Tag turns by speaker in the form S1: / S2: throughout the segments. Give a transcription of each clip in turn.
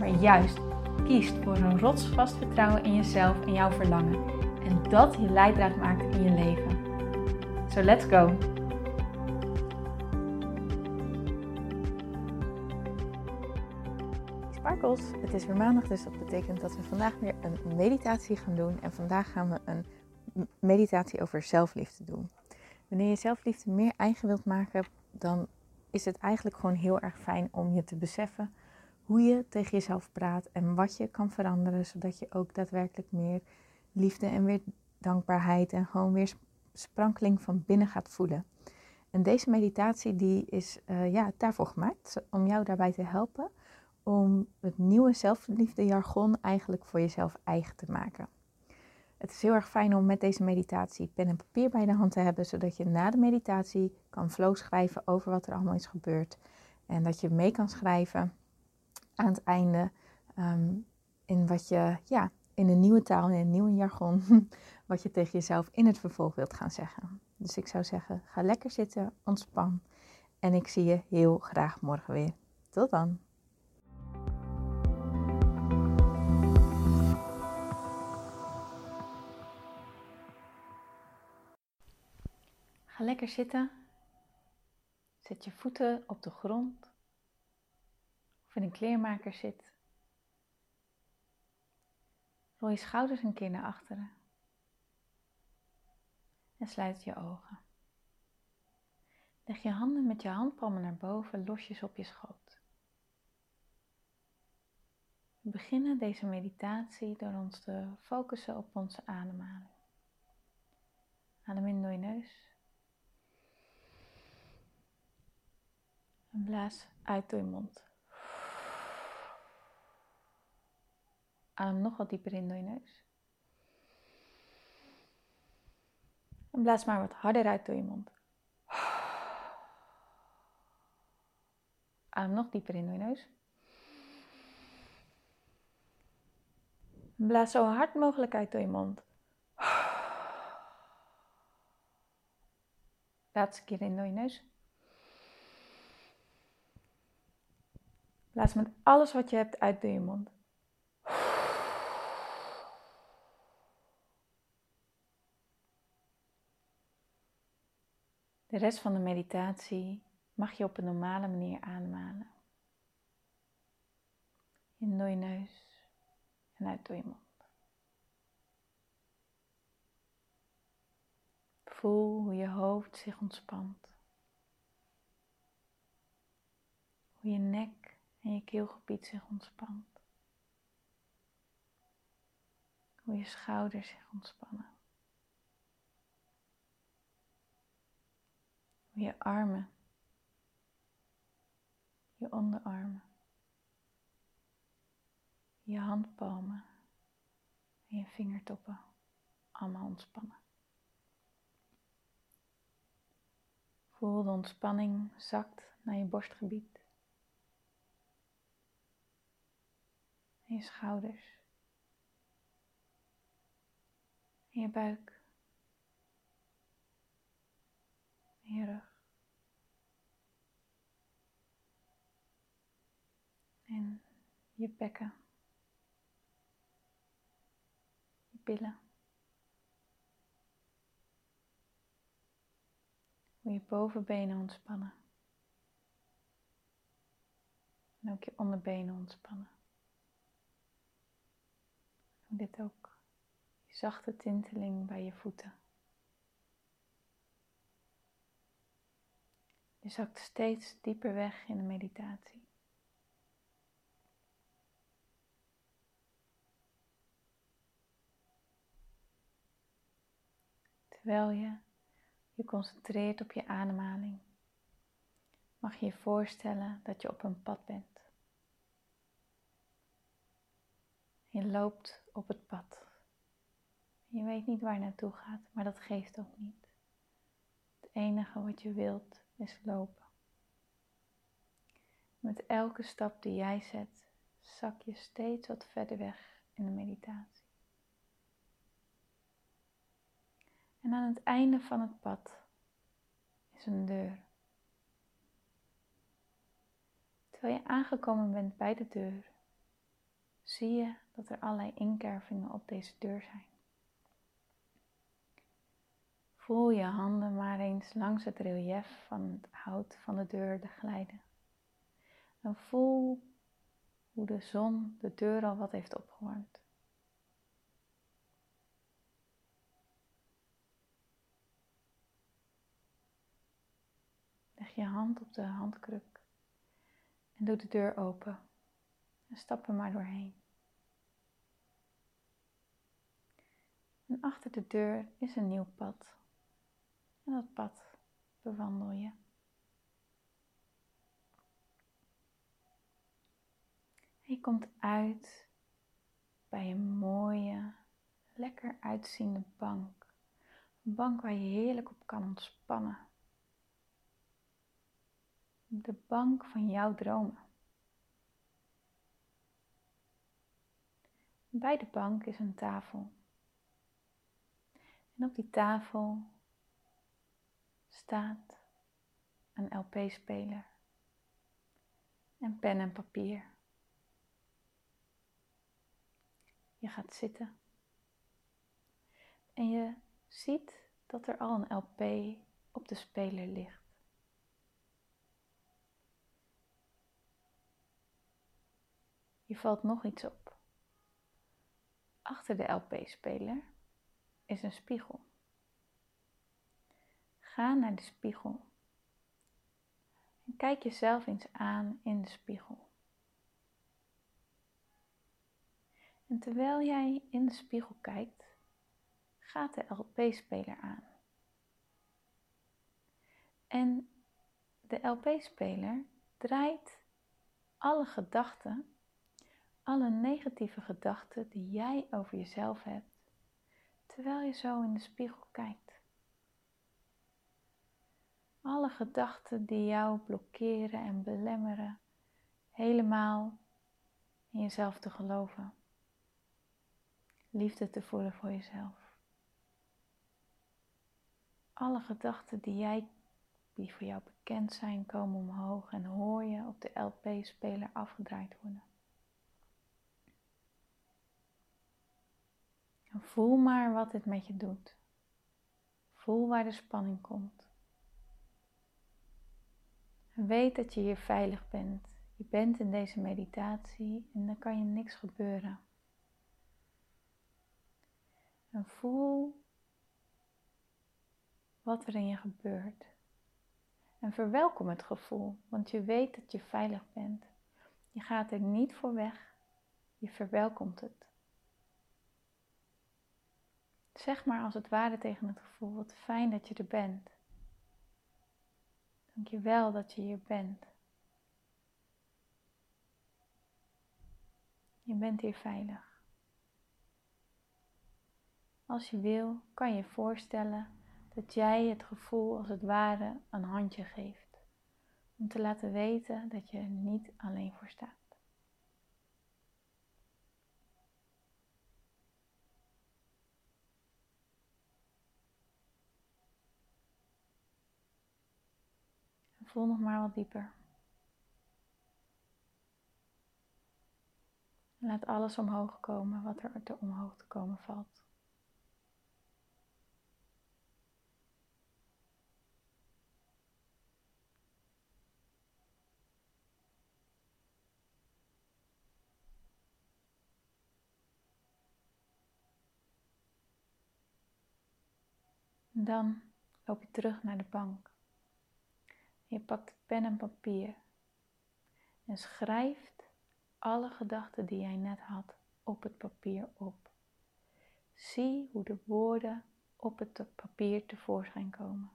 S1: maar juist kiest voor een rotsvast vertrouwen in jezelf en jouw verlangen. En dat je leidraad maakt in je leven. So let's go! Sparkles, het is weer maandag, dus dat betekent dat we vandaag weer een meditatie gaan doen. En vandaag gaan we een meditatie over zelfliefde doen. Wanneer je zelfliefde meer eigen wilt maken, dan is het eigenlijk gewoon heel erg fijn om je te beseffen hoe je tegen jezelf praat en wat je kan veranderen, zodat je ook daadwerkelijk meer liefde en weer dankbaarheid en gewoon weer sprankeling van binnen gaat voelen. En deze meditatie die is uh, ja, daarvoor gemaakt, om jou daarbij te helpen om het nieuwe zelfliefde jargon eigenlijk voor jezelf eigen te maken. Het is heel erg fijn om met deze meditatie pen en papier bij de hand te hebben, zodat je na de meditatie kan flow schrijven over wat er allemaal is gebeurd. En dat je mee kan schrijven aan het einde ehm, in wat je, ja, in een nieuwe taal, in een nieuwe jargon, wat je tegen jezelf in het vervolg wilt gaan zeggen. Dus ik zou zeggen, ga lekker zitten, ontspan en ik zie je heel graag morgen weer. Tot dan. Ga lekker zitten. Zet je voeten op de grond of in een kleermaker zit. Rol je schouders een keer naar achteren. En sluit je ogen. Leg je handen met je handpalmen naar boven losjes op je schoot. We beginnen deze meditatie door ons te focussen op onze ademhaling. Adem in door je neus. En blaas uit door je mond. Adem nog wat dieper in door je neus. En blaas maar wat harder uit door je mond. Adem nog dieper in door je neus. Blaas zo hard mogelijk uit door je mond. Laatste keer in door je neus. Blaas met alles wat je hebt uit door je mond. De rest van de meditatie mag je op een normale manier ademhalen. In door je neus en uit door je mond. Voel hoe je hoofd zich ontspant. Hoe je nek en je keelgebied zich ontspant. Hoe je schouders zich ontspannen. Je armen, je onderarmen, je handpalmen. En je vingertoppen. Allemaal ontspannen. Voel de ontspanning zakt naar je borstgebied. En je schouders. En je buik. En je rug. En je bekken, je billen. Hoe je bovenbenen ontspannen. En ook je onderbenen ontspannen. Hoe dit ook je zachte tinteling bij je voeten. Je zakt steeds dieper weg in de meditatie. Terwijl je je concentreert op je ademhaling, mag je je voorstellen dat je op een pad bent. Je loopt op het pad. Je weet niet waar naartoe gaat, maar dat geeft ook niet. Het enige wat je wilt is lopen. Met elke stap die jij zet, zak je steeds wat verder weg in de meditatie. En aan het einde van het pad is een deur. Terwijl je aangekomen bent bij de deur, zie je dat er allerlei inkervingen op deze deur zijn. Voel je handen maar eens langs het relief van het hout van de deur glijden. En voel hoe de zon de deur al wat heeft opgewarmd. Leg je hand op de handkruk en doe de deur open en stap er maar doorheen. En achter de deur is een nieuw pad. En dat pad bewandel je. je komt uit bij een mooie, lekker uitziende bank. Een bank waar je heerlijk op kan ontspannen. De bank van jouw dromen. Bij de bank is een tafel. En op die tafel staat een LP-speler en pen en papier. Je gaat zitten en je ziet dat er al een LP op de speler ligt. Je valt nog iets op. Achter de LP-speler is een spiegel. Ga naar de spiegel en kijk jezelf eens aan in de spiegel. En terwijl jij in de spiegel kijkt, gaat de LP-speler aan. En de LP-speler draait alle gedachten, alle negatieve gedachten die jij over jezelf hebt, terwijl je zo in de spiegel kijkt. Alle gedachten die jou blokkeren en belemmeren, helemaal in jezelf te geloven liefde te voelen voor jezelf. Alle gedachten die jij, die voor jou bekend zijn, komen omhoog en hoor je op de LP-speler afgedraaid worden. En voel maar wat dit met je doet. Voel waar de spanning komt. En weet dat je hier veilig bent. Je bent in deze meditatie en dan kan je niks gebeuren. En voel wat er in je gebeurt. En verwelkom het gevoel, want je weet dat je veilig bent. Je gaat er niet voor weg, je verwelkomt het. Zeg maar als het ware tegen het gevoel, wat fijn dat je er bent. Dank je wel dat je hier bent. Je bent hier veilig. Als je wil, kan je voorstellen dat jij het gevoel als het ware een handje geeft. Om te laten weten dat je er niet alleen voor staat. Voel nog maar wat dieper. Laat alles omhoog komen wat er te omhoog te komen valt. dan loop je terug naar de bank. Je pakt pen en papier en schrijft alle gedachten die jij net had op het papier op. Zie hoe de woorden op het papier tevoorschijn komen.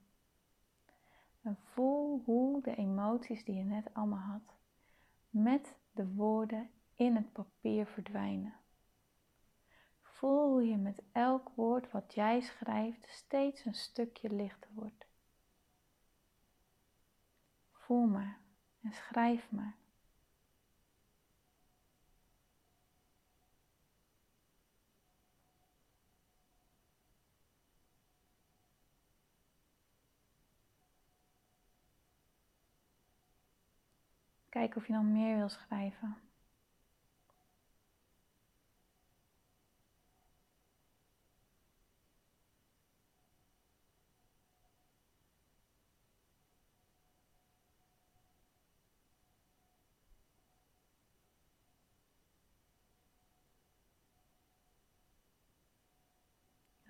S1: En voel hoe de emoties die je net allemaal had met de woorden in het papier verdwijnen. voel je met elk woord wat jij schrijft steeds een stukje lichter wordt. Voel maar en schrijf maar. Kijk of je nog meer wil schrijven.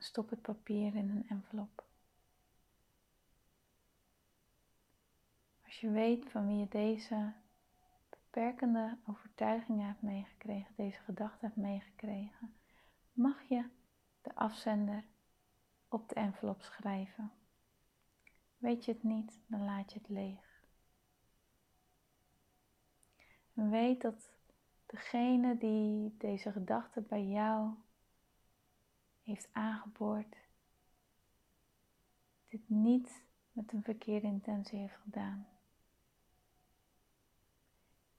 S1: Stop het papier in een envelop. Als je weet van wie je deze beperkende overtuigingen hebt meegekregen, deze gedachten hebt meegekregen, mag je de afzender op de envelop schrijven. Weet je het niet, dan laat je het leeg. Weet dat degene die deze gedachten bij jou heeft aangeboord, dit niet met een verkeerde intentie heeft gedaan.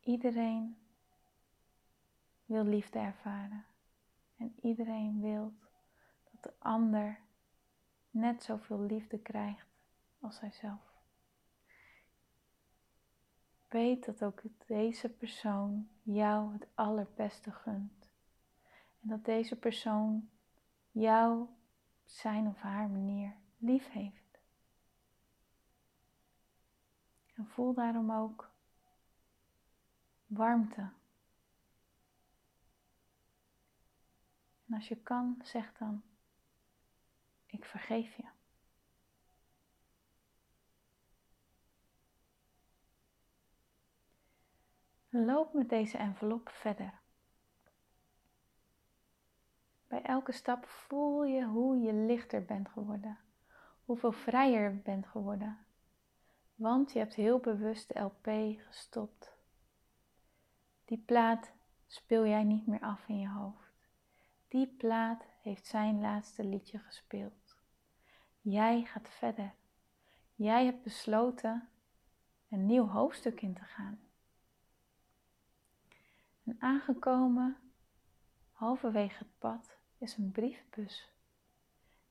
S1: Iedereen wil liefde ervaren en iedereen wil dat de ander net zoveel liefde krijgt als hijzelf. Weet dat ook deze persoon jou het allerbeste gunt en dat deze persoon jou zijn of haar manier lief heeft. En voel daarom ook warmte. En als je kan, zeg dan, ik vergeef je. Loop met deze envelop verder. Bij elke stap voel je hoe je lichter bent geworden, hoeveel vrijer bent geworden. Want je hebt heel bewust de LP gestopt. Die plaat speel jij niet meer af in je hoofd. Die plaat heeft zijn laatste liedje gespeeld. Jij gaat verder. Jij hebt besloten een nieuw hoofdstuk in te gaan. En aangekomen halverwege het pad is een briefbus.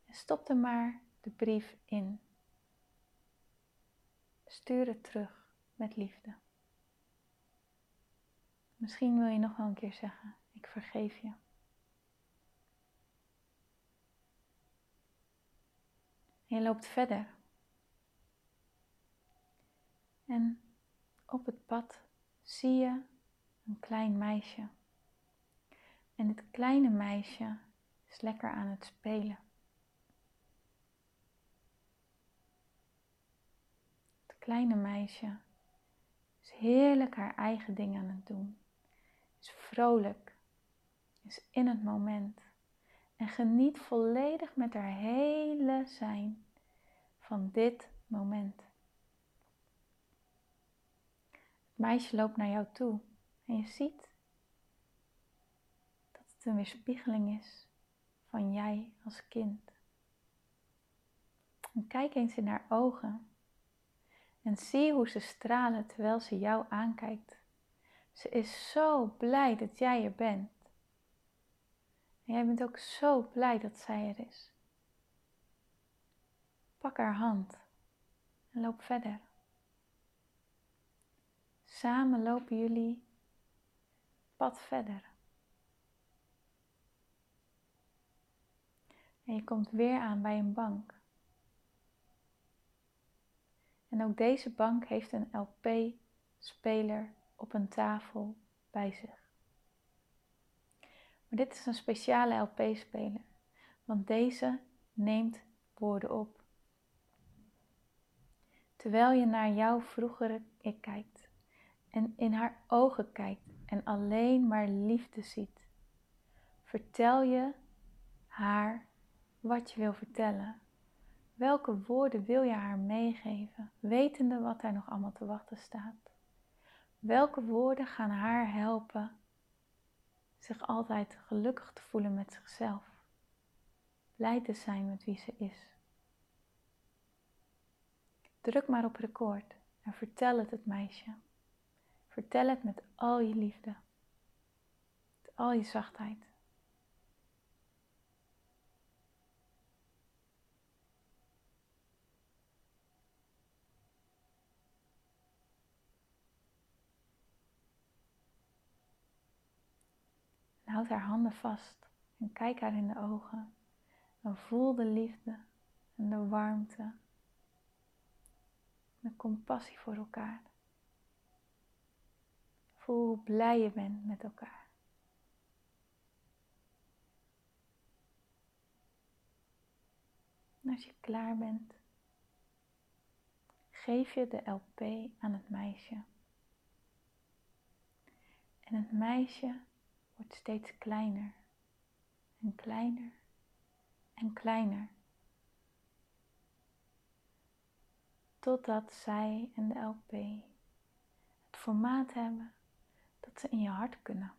S1: En stop er maar de brief in. Stuur het terug met liefde. Misschien wil je nog wel een keer zeggen: Ik vergeef je. En je loopt verder. En op het pad zie je een klein meisje. En dit kleine meisje is lekker aan het spelen. Het kleine meisje is heerlijk haar eigen ding aan het doen. Is vrolijk, is in het moment. En geniet volledig met haar hele zijn van dit moment. Het meisje loopt naar jou toe. En je ziet dat het een weerspiegeling is van jij als kind. En kijk eens in haar ogen en zie hoe ze stralen terwijl ze jou aankijkt. Ze is zo blij dat jij er bent. En jij bent ook zo blij dat zij er is. Pak haar hand en loop verder. Samen lopen jullie pad verder. En je komt weer aan bij een bank. En ook deze bank heeft een LP-speler op een tafel bij zich. Maar dit is een speciale LP-speler, want deze neemt woorden op. Terwijl je naar jouw vroegere ik kijkt en in haar ogen kijkt en alleen maar liefde ziet, vertel je haar wat je wil vertellen. Welke woorden wil je haar meegeven, wetende wat daar nog allemaal te wachten staat? Welke woorden gaan haar helpen zich altijd gelukkig te voelen met zichzelf. Blij te zijn met wie ze is. Druk maar op record en vertel het het meisje. Vertel het met al je liefde, met al je zachtheid. Houd haar handen vast en kijk haar in de ogen. En voel de liefde en de warmte. De compassie voor elkaar. Voel hoe blij je bent met elkaar. En als je klaar bent, geef je de LP aan het meisje. En het meisje wordt steeds kleiner en kleiner en kleiner. Totdat zij en de LP het formaat hebben dat ze in je hart kunnen.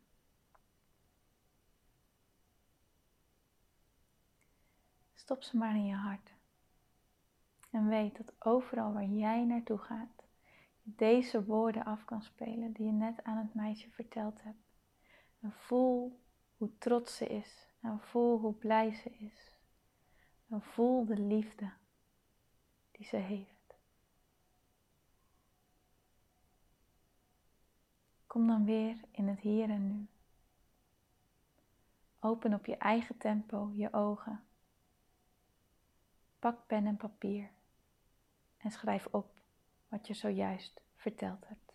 S1: Stop ze maar in je hart. En weet dat overal waar jij naartoe gaat, je deze woorden af kan spelen die je net aan het meisje verteld hebt. En voel hoe trots ze is. En voel hoe blij ze is. En voel de liefde die ze heeft. Kom dan weer in het hier en nu. Open op je eigen tempo je ogen. Pak pen en papier en schrijf op wat je zojuist verteld hebt.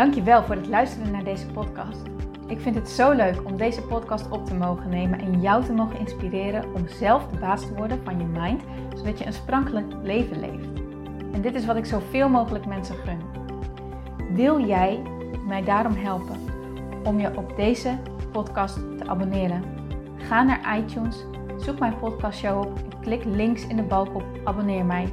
S1: Dankjewel voor het luisteren naar deze podcast. Ik vind het zo leuk om deze podcast op te mogen nemen en jou te mogen inspireren om zelf de baas te worden van je mind, zodat je een sprankelijk leven leeft. En dit is wat ik zoveel mogelijk mensen gun. Wil jij mij daarom helpen om je op deze podcast te abonneren? Ga naar iTunes, zoek mijn podcastshow op en klik links in de balk op abonneer mij.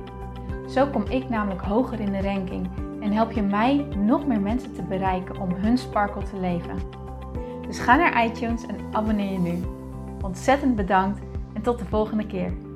S1: Zo kom ik namelijk hoger in de ranking en help je mij nog meer mensen te bereiken om hun sparkle te leven. Dus ga naar iTunes en abonneer je nu. Ontzettend bedankt en tot de volgende keer.